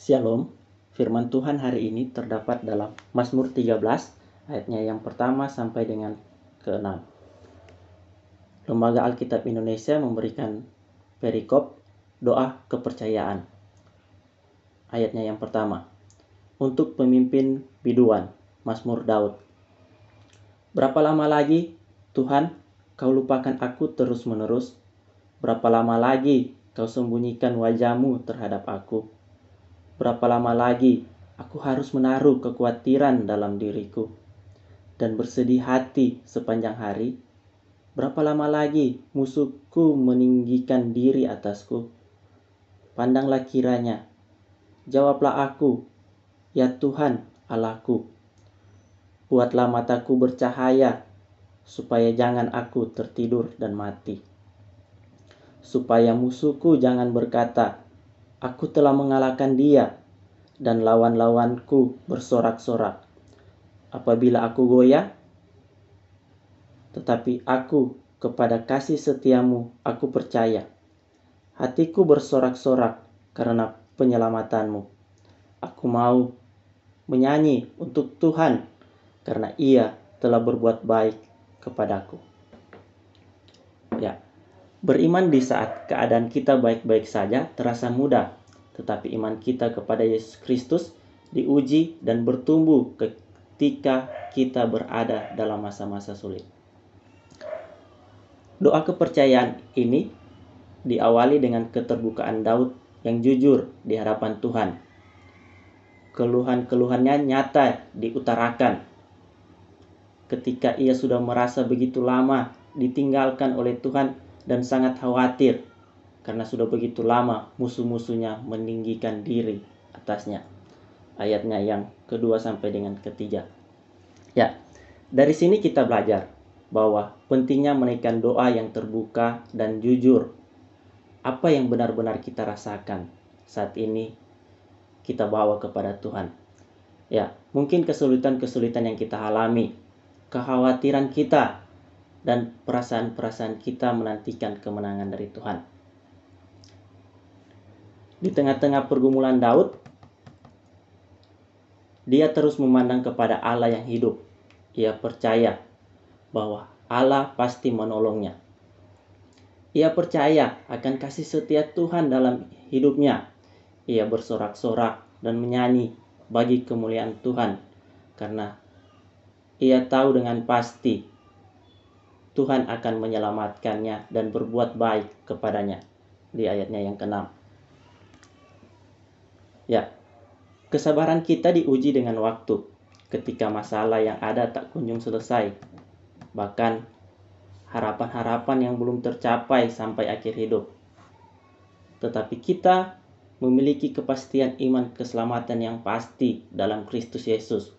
Shalom, firman Tuhan hari ini terdapat dalam Mazmur 13 ayatnya yang pertama sampai dengan ke-6. Lembaga Alkitab Indonesia memberikan perikop doa kepercayaan. Ayatnya yang pertama. Untuk pemimpin biduan, Mazmur Daud. Berapa lama lagi, Tuhan, kau lupakan aku terus-menerus? Berapa lama lagi kau sembunyikan wajahmu terhadap aku? Berapa lama lagi aku harus menaruh kekhawatiran dalam diriku dan bersedih hati sepanjang hari? Berapa lama lagi musuhku meninggikan diri atasku? Pandanglah kiranya, jawablah aku, ya Tuhan Allahku. Buatlah mataku bercahaya, supaya jangan aku tertidur dan mati. Supaya musuhku jangan berkata, Aku telah mengalahkan dia, dan lawan-lawanku bersorak-sorak. Apabila aku goyah, tetapi aku kepada kasih setiamu aku percaya. Hatiku bersorak-sorak karena penyelamatanmu. Aku mau menyanyi untuk Tuhan karena ia telah berbuat baik kepadaku. Ya, Beriman di saat keadaan kita baik-baik saja terasa mudah, tetapi iman kita kepada Yesus Kristus diuji dan bertumbuh ketika kita berada dalam masa-masa sulit. Doa kepercayaan ini diawali dengan keterbukaan Daud yang jujur di hadapan Tuhan. Keluhan-keluhannya nyata diutarakan ketika ia sudah merasa begitu lama ditinggalkan oleh Tuhan dan sangat khawatir karena sudah begitu lama musuh-musuhnya meninggikan diri atasnya. Ayatnya yang kedua sampai dengan ketiga. Ya, dari sini kita belajar bahwa pentingnya menaikkan doa yang terbuka dan jujur. Apa yang benar-benar kita rasakan saat ini kita bawa kepada Tuhan. Ya, mungkin kesulitan-kesulitan yang kita alami, kekhawatiran kita dan perasaan-perasaan kita menantikan kemenangan dari Tuhan. Di tengah-tengah pergumulan Daud, dia terus memandang kepada Allah yang hidup. Ia percaya bahwa Allah pasti menolongnya. Ia percaya akan kasih setia Tuhan dalam hidupnya. Ia bersorak-sorak dan menyanyi bagi kemuliaan Tuhan karena ia tahu dengan pasti Tuhan akan menyelamatkannya dan berbuat baik kepadanya. Di ayatnya yang keenam. Ya, kesabaran kita diuji dengan waktu ketika masalah yang ada tak kunjung selesai. Bahkan harapan-harapan yang belum tercapai sampai akhir hidup. Tetapi kita memiliki kepastian iman keselamatan yang pasti dalam Kristus Yesus.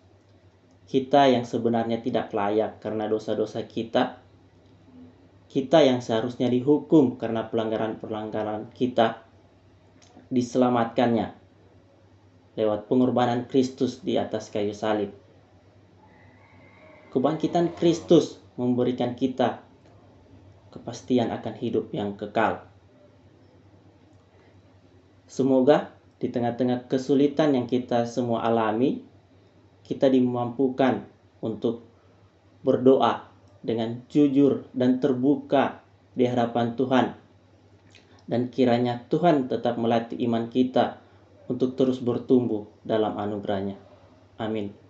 Kita yang sebenarnya tidak layak karena dosa-dosa kita kita yang seharusnya dihukum karena pelanggaran-pelanggaran kita diselamatkannya lewat pengorbanan Kristus di atas kayu salib. Kebangkitan Kristus memberikan kita kepastian akan hidup yang kekal. Semoga di tengah-tengah kesulitan yang kita semua alami, kita dimampukan untuk berdoa dengan jujur dan terbuka di hadapan Tuhan. Dan kiranya Tuhan tetap melatih iman kita untuk terus bertumbuh dalam anugerahnya. Amin.